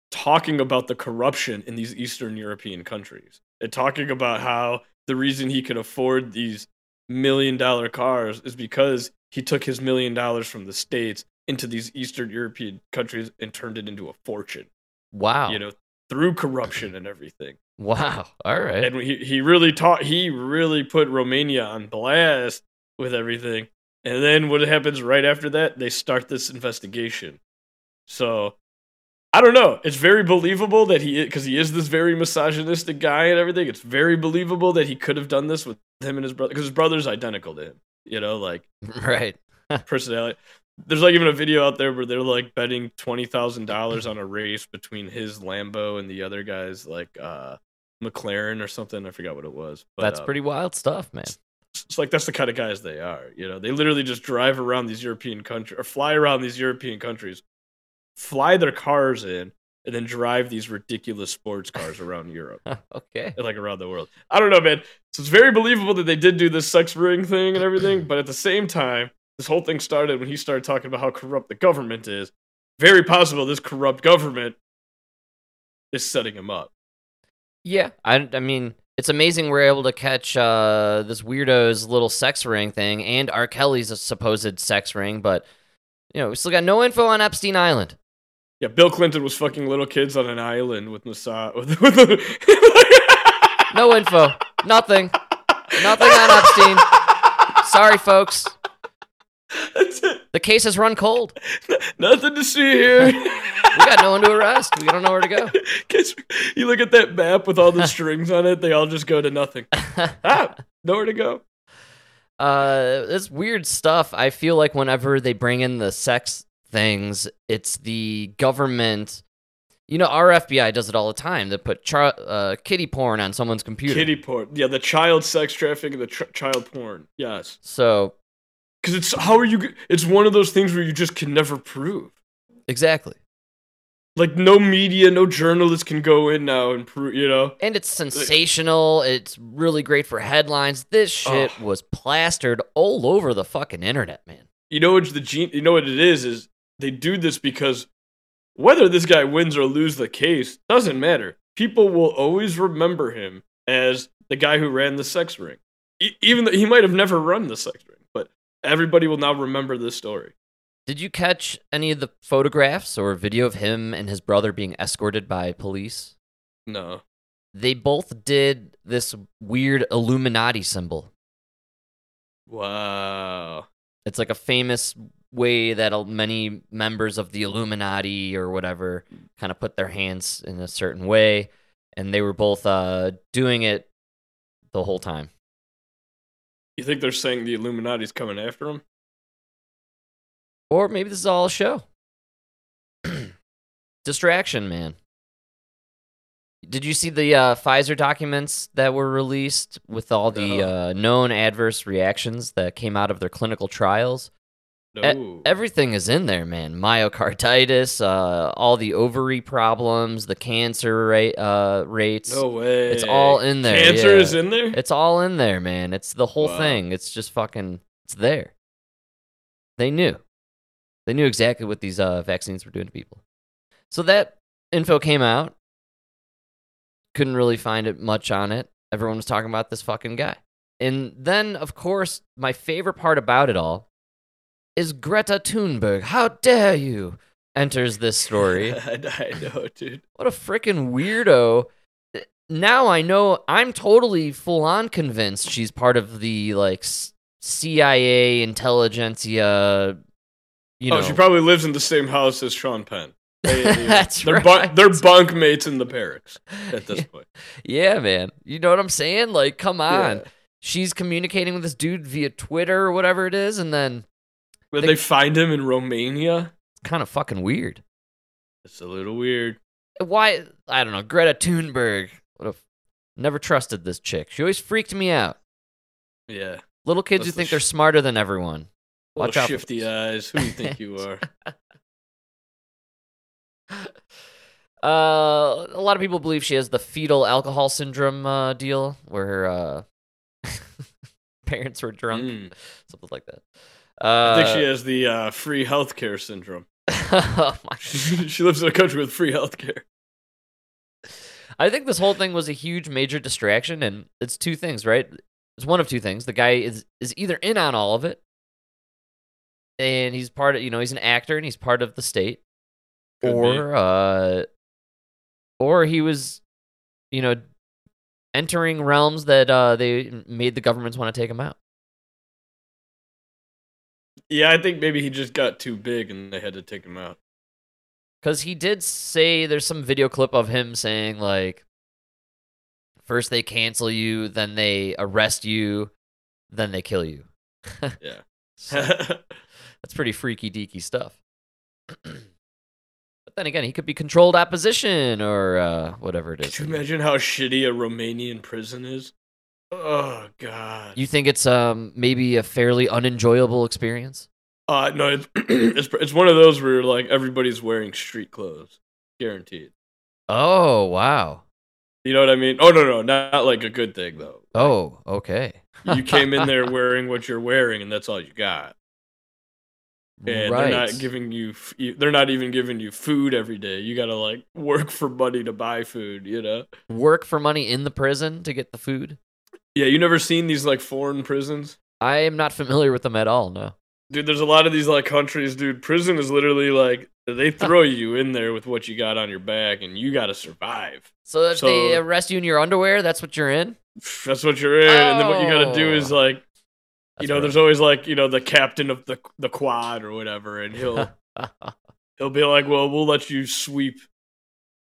talking about the corruption in these Eastern European countries and talking about how the reason he could afford these million dollar cars is because he took his million dollars from the States into these Eastern European countries and turned it into a fortune, Wow. you know, through corruption and everything. Wow. All right. and he he really taught he really put Romania on blast with everything. And then what happens right after that? They start this investigation. So I don't know. It's very believable that he because he is this very misogynistic guy and everything. It's very believable that he could have done this with him and his brother because his brother's identical to him. You know, like right. personality. There's like even a video out there where they're like betting twenty thousand dollars on a race between his Lambo and the other guy's like uh McLaren or something. I forgot what it was. But, That's uh, pretty wild stuff, man. It's like that's the kind of guys they are. You know, they literally just drive around these European countries or fly around these European countries, fly their cars in, and then drive these ridiculous sports cars around Europe okay. and like around the world. I don't know, man. So it's very believable that they did do this sex ring thing and everything, but at the same time, this whole thing started when he started talking about how corrupt the government is. Very possible this corrupt government is setting him up. Yeah. I. I mean, it's amazing we're able to catch uh, this weirdo's little sex ring thing and R. Kelly's supposed sex ring, but you know, we still got no info on Epstein Island. Yeah, Bill Clinton was fucking little kids on an island with Massa with, with No info. Nothing. Nothing on Epstein. Sorry, folks. The case has run cold. Nothing to see here. we got no one to arrest. We don't know where to go. You look at that map with all the strings on it, they all just go to nothing. ah, nowhere to go. Uh, it's weird stuff. I feel like whenever they bring in the sex things, it's the government. You know, our FBI does it all the time. They put char- uh, kitty porn on someone's computer. Kitty porn. Yeah, the child sex trafficking, the tr- child porn. Yes. So Because it's how are you? It's one of those things where you just can never prove. exactly, Like no media, no journalist can go in now and prove. You know. and it's sensational. It's really great for headlines. This shit Oh. was plastered all over the fucking internet, man. You know what's the gene? You know what it is? Is they do this because whether this guy wins or lose the case doesn't matter. People will always remember him as the guy who ran the sex ring, e- even though he might have never run the sex ring. Everybody will now remember this story. Did you catch any of the photographs or video of him and his brother being escorted by police? No. They both did this weird Illuminati symbol. Wow. It's like a famous way that many members of the Illuminati or whatever kind of put their hands in a certain way, and they were both uh, doing it the whole time. You think they're saying the Illuminati's coming after him? Or maybe this is all a show. Distraction, man. Did you see the uh, Pfizer documents that were released with all the uh, known adverse reactions that came out of their clinical trials? E- everything is in there, man. Myocarditis, uh, all the ovary problems, the cancer rate, uh, rates. No way. It's all in there. Cancer yeah. is in there? It's all in there, man. It's the whole Wow. thing. It's just fucking. It's there. They knew. They knew exactly what these uh, vaccines were doing to people. So that info came out. Couldn't really find it much on it. Everyone was talking about this fucking guy. And then, of course, my favorite part about it all is Greta Thunberg. How dare you? Enters this story. I, know, dude. What a freaking weirdo. Now I know I'm totally full on convinced she's part of the like CIA intelligentsia. You oh, know, oh, she probably lives in the same house as Sean Penn. They, That's they're right. they're bunk mates in the barracks at this point. yeah, man. You know what I'm saying? Like, come on. Yeah. She's communicating with this dude via Twitter or whatever it is, and then But they find him in Romania. it's kind of fucking weird. It's a little weird. Why? I don't know. Greta Thunberg. What a never trusted this chick. She always freaked me out. Yeah. Little kids who think sh- they're smarter than everyone. Watch out. for shifty eyes. Who do you think you are? Uh, a lot of people believe she has the fetal alcohol syndrome uh, deal, where her uh, parents were drunk, Mm. something like that. I think she Uh, has the uh, free healthcare syndrome. oh my- she lives in a country with free healthcare. I think this whole thing was a huge, major distraction, and it's two things, right? It's one of two things. The guy is is either in on all of it, and he's part of, you know, he's an actor and he's part of the state, Could be. or uh, or he was, you know, entering realms that uh they made the governments want to take him out. Yeah, I think maybe he just got too big and they had to take him out. Because he did say there's some video clip of him saying like, first they cancel you, then they arrest you, then they kill you. Yeah. So, that's pretty freaky deaky stuff. but then again, he could be controlled opposition or uh, whatever it is. Could you imagine how shitty a Romanian prison is? Oh god. You think it's um maybe a fairly unenjoyable experience? Uh no, it's it's, it's one of those where like everybody's wearing street clothes, guaranteed. Oh wow. You know what I mean? Oh no, no, not, like a good thing though. Oh okay. You came in there wearing what you're wearing, and that's all you got. And right. they're not giving you, you. They're not even giving you food every day. You gotta like work for money to buy food. You know? Work for money in the prison to get the food. Yeah, you never seen these like foreign prisons, I am not familiar with them at all. No. dude. There's a lot of these like countries, dude. Prison is literally like they throw you in there with what you got on your back, and you gotta survive. So if So- they arrest you in your underwear, that's what you're in. That's what you're in, and then what you gotta do is Oh. like you know, there's always like you know the captain of the the quad or whatever, and he'll he'll be like, "Well, we'll let you sweep.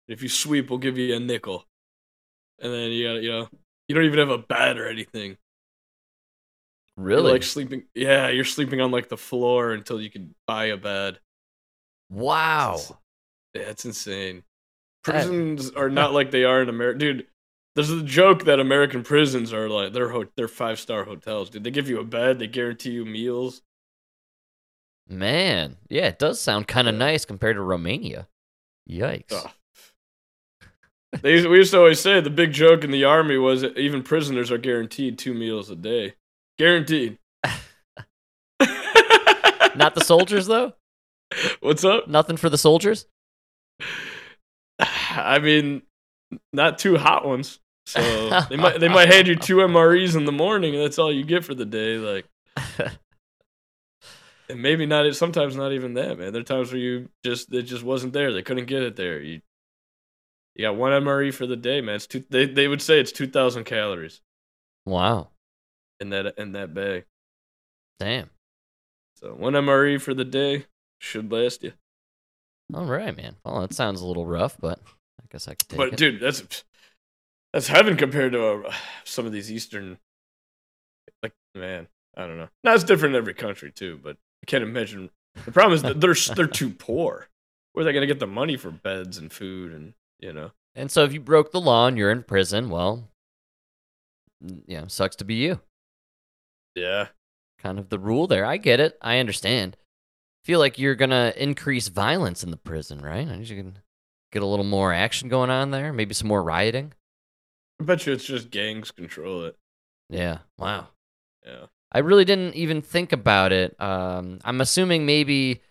If you sweep, we'll give you a nickel." And then you got to, you know you don't even have a bed or anything. You're, Really? like sleeping. Yeah, you're sleeping on like the floor until you can buy a bed. wow. Yeah, it's insane. That- Prisons are not like they are in America, dude. There's a joke that American prisons are like they're ho- they're five star hotels, dude. They give you a bed, they guarantee you meals. Man, yeah, it does sound kind of nice compared to Romania. Yikes. Ugh. They we used to always say the big joke in the army was that even prisoners are guaranteed two meals a day, guaranteed. Not the soldiers though. What's up? Nothing for the soldiers. I mean, not two hot ones. So they might they might hand you two MREs in the morning, and that's all you get for the day. Like, and maybe not. Sometimes not even that, man. There are times where you just it just wasn't there. They couldn't get it there. You you got one MRE for the day, man. It's two. They they would say it's two thousand calories Wow. in that in that bag. Damn. So one MRE for the day should last you. All right, man. Well, that sounds a little rough, but I guess I could take But it. But dude, that's that's heaven compared to uh, some of these eastern. Like man, I don't know. Now it's different in every country too, but I can't imagine. The problem is that they're they're too poor. Where are they gonna get the money for beds and food and you know? And so if you broke the law and you're in prison, well, yeah, sucks to be you. Yeah, Kind of the rule there. I get it. I understand. Feel like you're gonna increase violence in the prison, right? I you can get a little more action going on there. Maybe some more rioting. I bet you it's just gangs control it. Yeah. Wow. Yeah. I really didn't even think about it. Um, I'm assuming maybe,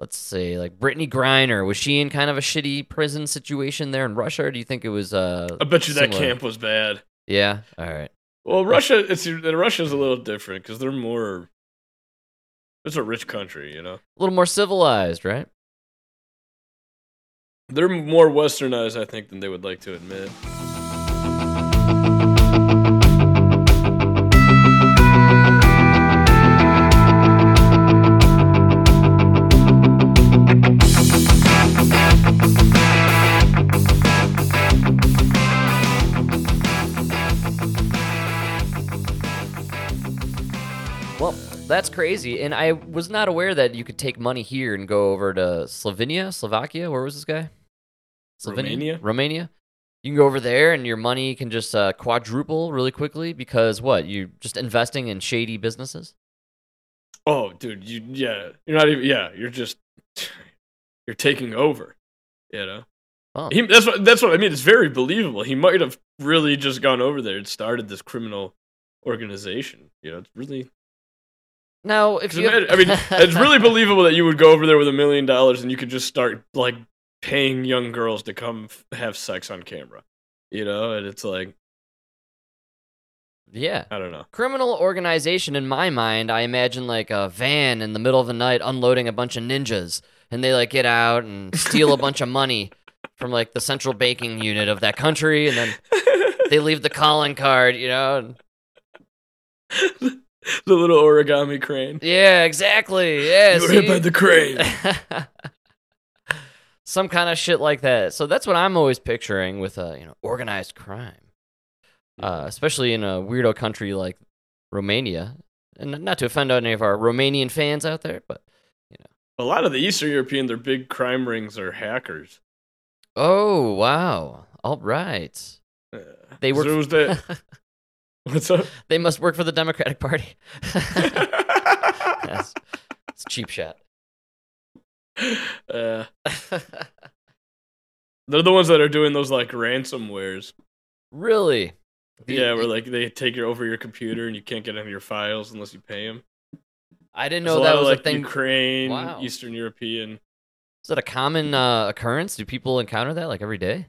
let's say, like Brittney Griner was she in kind of a shitty prison situation there in Russia, or do you think it was? Uh, I bet you that camp was bad. Yeah. All right. Well, Russia, it's Russia's a little different because they're more. It's a rich country, you know. A little more civilized, right? They're more westernized, I think, than they would like to admit. That's crazy, and I was not aware that you could take money here and go over to Slovenia, Slovakia. Where was this guy? Romania? Romania. You can go over there, and your money can just uh, quadruple really quickly because what? You're just investing in shady businesses. Oh, dude, you yeah, you're not even yeah, you're just you're taking over. You know, Oh. he, that's what that's what I mean. It's very believable. He might have really just gone over there and started this criminal organization. You know, it's really. Now, if you, imagine- I mean, it's really believable that you would go over there with a million dollars and you could just start like paying young girls to come f- have sex on camera. You know, and it's like yeah, I don't know. criminal organization in my mind i imagine like a van in the middle of the night unloading a bunch of ninjas and they like get out and steal a bunch of money from like the central banking unit of that country and then they leave the calling card you know and- The little origami crane. yeah exactly yeah You were hit by the crane. some kind of shit like that so that's what i'm always picturing with uh, you know organized crime uh, especially in a weirdo country like romania and not to offend any of our romanian fans out there but you know, A lot of the Eastern European, their big crime rings are hackers. Oh wow! All right. They work. There was that- What's up? They must work for the Democratic Party. Yes. It's cheap shot. Uh, they're the ones that are doing those like ransomwares. Really? The- Yeah, where like they take your over your computer and you can't get into your files unless you pay them. I didn't There's know a that lot of, was like a thing. Ukraine, Wow. Eastern European. Is that a common uh, occurrence? Do people encounter that like every day?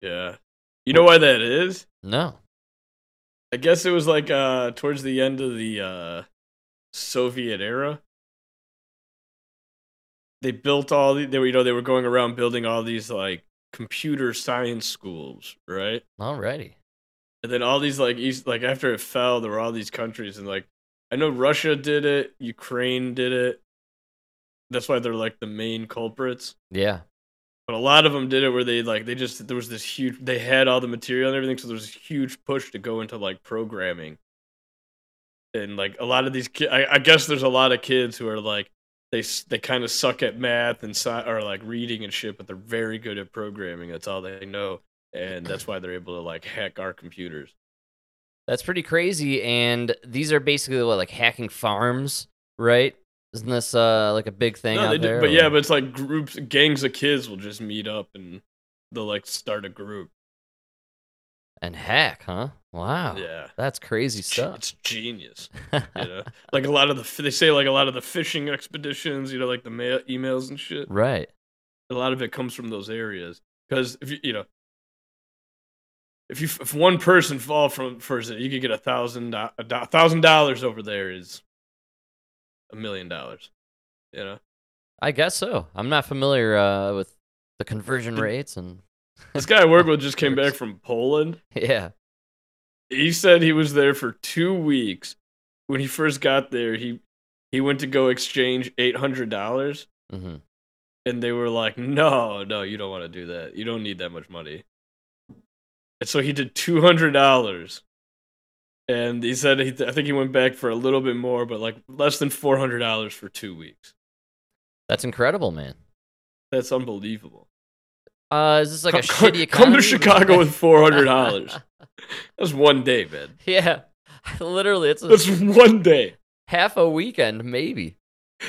Yeah, you know why that is? No. I guess it was like uh towards the end of the uh Soviet era. They built all the they were you know they were going around building all these like computer science schools, right? Alrighty. And then all these like east like after it fell, there were all these countries and like I know Russia did it, Ukraine did it. That's why they're like the main culprits. Yeah. But a lot of them did it where they like they just there was this huge they had all the material and everything, so there was a huge push to go into like programming. And like a lot of these I, guess there's a lot of kids who are like they they kind of suck at math and or like reading and shit, but they're very good at programming. That's all they know, and that's why they're able to like hack our computers. That's pretty crazy. And these are basically what, like hacking farms, right? Isn't this uh like a big thing No, out they do, there? but or- yeah, but it's like groups, gangs of kids will just meet up and they'll like start a group. and heck, huh? Wow. Yeah. That's crazy stuff. It's genius. You know, like a lot of the they say like a lot of the phishing expeditions, you know, like the mail emails and shit. Right. A lot of it comes from those areas because if you you know. If you if one person fall from first, you could get a thousand a thousand dollars over there is a million dollars. You know, I guess so. I'm not familiar uh, with the conversion rates and this guy I work with just came back from Poland. yeah. he said he was there for two weeks. When he first got there, he he went to go exchange eight hundred dollars, hmm and they were like, "No, no, you don't want to do that. You don't need that much money." And so he did two hundred dollars, and he said he I think he went back for a little bit more, but like less than four hundred dollars for two weeks. That's incredible, man. That's unbelievable. Uh, is this like a Come- shitty Come to Chicago with four hundred dollars. That's one day, man. yeah. Literally, it's a, That's one day. half a weekend, maybe.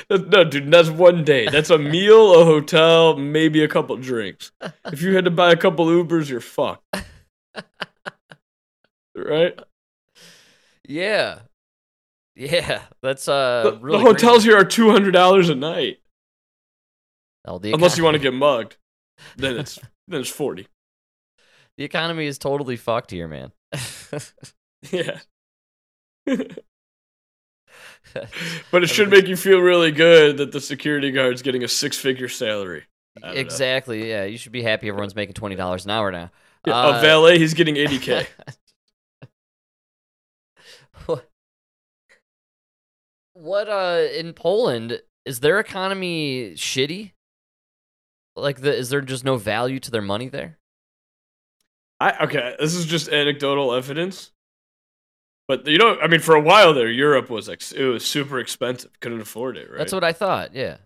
That's, no, dude, that's one day. That's a meal, a hotel, maybe a couple drinks. If you had to buy a couple Ubers, you're fucked. right? Yeah. Yeah. That's uh the really hotels crazy. here are two hundred dollars a night, Oh, unless you want to get mugged. Then it's then it's forty. The economy is totally fucked here, man. Yeah, but it should make you feel really good that the security guard's getting a six-figure salary. Don't know. exactly. Yeah, you should be happy everyone's making twenty dollars an hour now. Yeah, Uh, a valet, he's getting eighty k. What uh in Poland is their economy shitty? Like the is there just no value to their money there? I okay, this is just anecdotal evidence. But you know, I mean, for a while there, Europe was like it was super expensive, couldn't afford it, right? That's what I thought. Yeah.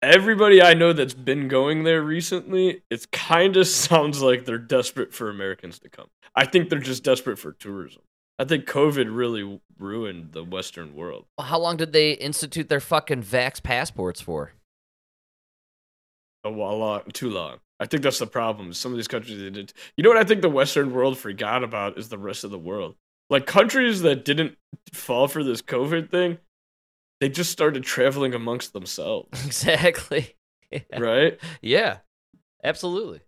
Everybody I know that's been going there recently, it kind of sounds like they're desperate for Americans to come. I think they're just desperate for tourism. I think COVID really ruined the Western world. How long did they institute their fucking vax passports for? Oh, a wa- lot, too long. I think that's the problem. Some of these countries they did. You know what I think the Western world forgot about is the rest of the world. Like countries that didn't fall for this COVID thing, they just started traveling amongst themselves, Exactly. Yeah. right? Yeah. Absolutely.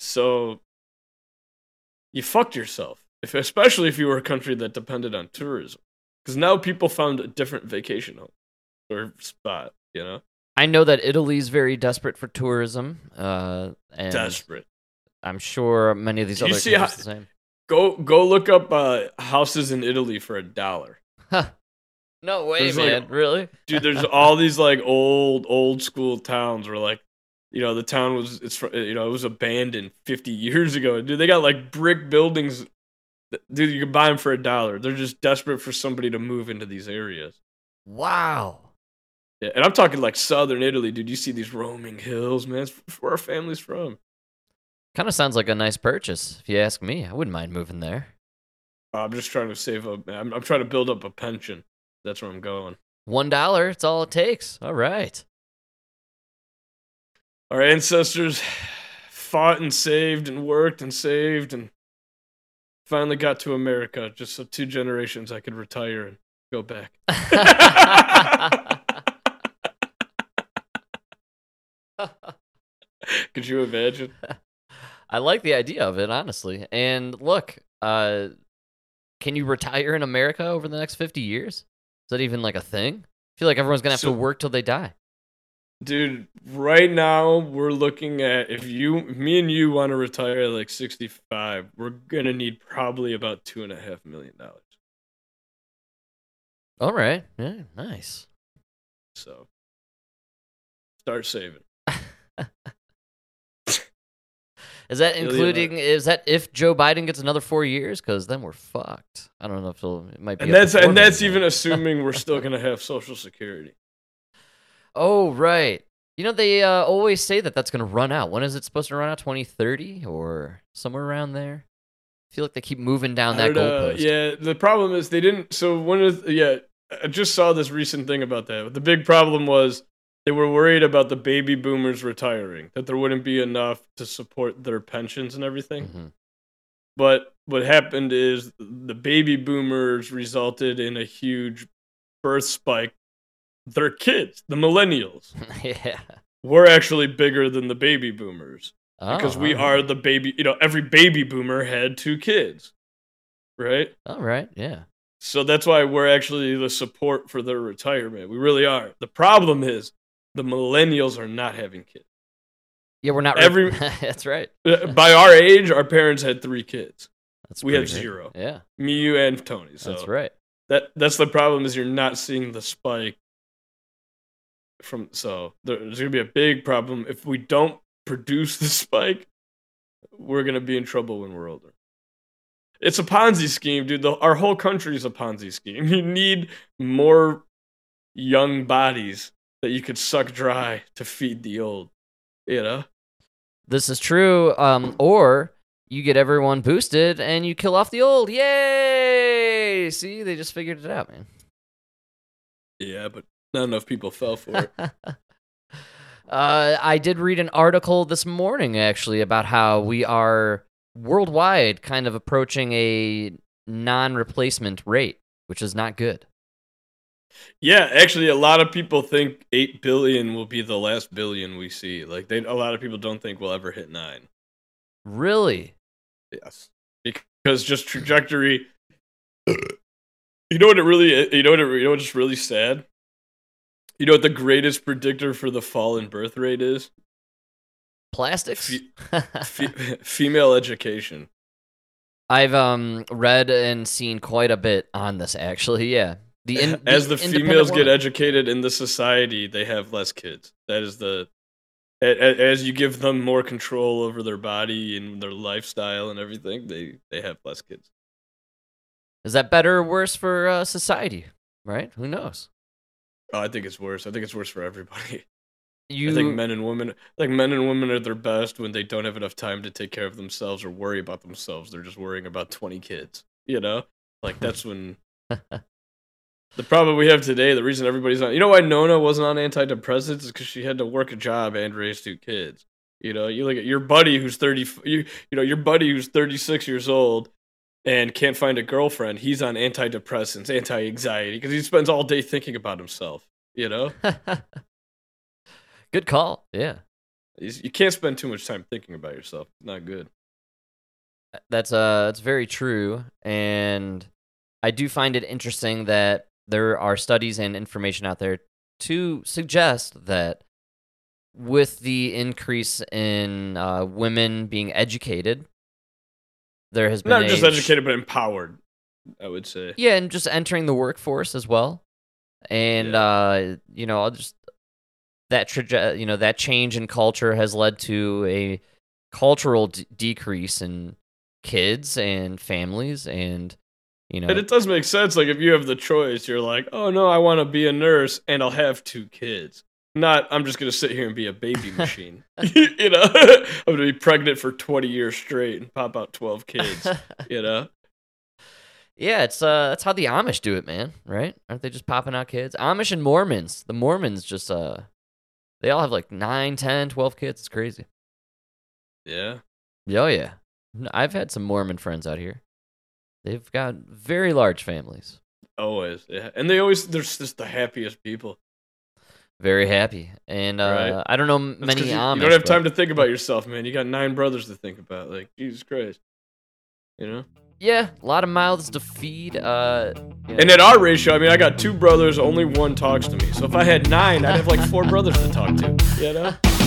So you fucked yourself, if especially if you were a country that depended on tourism, because now people found a different vacation home or spot. You know, I know that Italy's very desperate for tourism. Uh, and desperate. I'm sure many of these Do other countries how- are the same. Go go look up uh, houses in Italy for a dollar. No way, There's like- man. really? dude there's all these like old old school towns where like you know the town was it's you know it was abandoned 50 years ago dude they got like brick buildings dude you can buy them for a dollar they're just desperate for somebody to move into these areas Wow. yeah and i'm talking like southern italy dude you see these roaming hills man it's where our family's from Kind of sounds like a nice purchase, if you ask me. I wouldn't mind moving there. Uh, i'm just trying to save up I'm, I'm trying to build up a pension that's where i'm going One dollar, it's all it takes. All right. our ancestors fought and saved and worked and saved and finally got to America just so two generations I could retire and go back. could you imagine? I like the idea of it, honestly. And look, uh, can you retire in America over the next 50 years? Is that even like a thing? I feel like everyone's going to have So- to work till they die. Dude, right now we're looking at if you, me and you want to retire at like 65, we're gonna need probably about two and a half million dollars. All right. Yeah, nice. So start saving. Is that including? Is that if Joe Biden gets another four years? Because then we're fucked. I don't know if it'll, it might be. And that's and that's even assuming we're still gonna have Social Security. Oh right. You know they uh, always say that that's going to run out. When is it supposed to run out? Twenty thirty or somewhere around there. I feel like they keep moving down that goalpost. Yeah, the problem is they didn't. So one of yeah, I just saw this recent thing about that. But the big problem was they were worried about the baby boomers retiring, that there wouldn't be enough to support their pensions and everything. Mhm. But what happened is the baby boomers resulted in a huge birth spike. Their kids, the millennials, yeah. were actually bigger than the baby boomers because Oh, we all are the baby. You know, every baby boomer had two kids, right? All right. Yeah. So that's why we're actually the support for their retirement. We really are. The problem is the millennials are not having kids. Yeah, we're not Every- That's right. Uh, By our age, our parents had three kids. That's we have zero. Yeah. Me, you, and Tony. So That's right. That that's the problem is you're not seeing the spike from. So there's gonna be a big problem if we don't produce the spike. We're gonna be in trouble when we're older. It's a Ponzi scheme, dude. The, our whole country is a Ponzi scheme. You need more young bodies that you could suck dry to feed the old. You know. This is true. Um, or you get everyone boosted and you kill off the old. Yay! See, they just figured it out, man. Yeah, but not enough people fell for it. Uh, I did read an article this morning actually about how we are worldwide kind of approaching a non-replacement rate, which is not good. Yeah, actually, a lot of people think eight billion will be the last billion we see. Like, they, a lot of people don't think we'll ever hit nine. Really? Yes, because just trajectory. You know what it really? You know what? It, you know what's really sad? You know what the greatest predictor for the fall in birth rate is? Plastics? Fe- female education. I've um read and seen quite a bit on this actually. Yeah. The in, As the independent females get educated in the society, they have less kids. That is the. As you give them more control over their body and their lifestyle and everything, they they have less kids. Is that better or worse for uh, society? Right? Who knows? Oh, I think it's worse. I think it's worse for everybody. You I think men and women, like men and women, are their best when they don't have enough time to take care of themselves or worry about themselves. They're just worrying about twenty kids. You know, like that's when the problem we have today. The reason everybody's on, you know, why Nona wasn't on antidepressants is because she had to work a job and raise two kids. You know, you look at your buddy who's thirty, you you know, your buddy who's thirty six years old and can't find a girlfriend. He's on antidepressants, anti anxiety because he spends all day thinking about himself. You know. Good call. Yeah. You can't spend too much time thinking about yourself. Not good. That's uh that's very true and I do find it interesting that there are studies and information out there to suggest that with the increase in uh, women being educated there has been Not just a- educated, but empowered. I would say. Yeah, and just entering the workforce as well. And uh, you know, I'll just that traje- you know, that change in culture has led to a cultural d- decrease in kids and families and you know And it does make sense. Like if you have the choice, you're like, oh no, I want to be a nurse and I'll have two kids. Not I'm just gonna sit here and be a baby machine. you know, I'm gonna be pregnant for 20 years straight and pop out 12 kids. you know. Yeah, it's uh that's how the Amish do it, man, right? Aren't they just popping out kids? Amish and Mormons. The Mormons just uh they all have like 9, 10, 12 kids. It's crazy. Yeah. Oh yeah. I've had some Mormon friends out here. They've got very large families. Always. Yeah. And they always they're just the happiest people. Very happy. And uh Right. I don't know That's many you, Amish. you don't have but- time to think about yourself, man. You got nine brothers to think about. Like Jesus Christ. You know. Yeah, a lot of mouths to feed. Uh know. And at our ratio, I mean, I got two brothers, only one talks to me. So if I had nine, I'd have like four brothers to talk to. You know?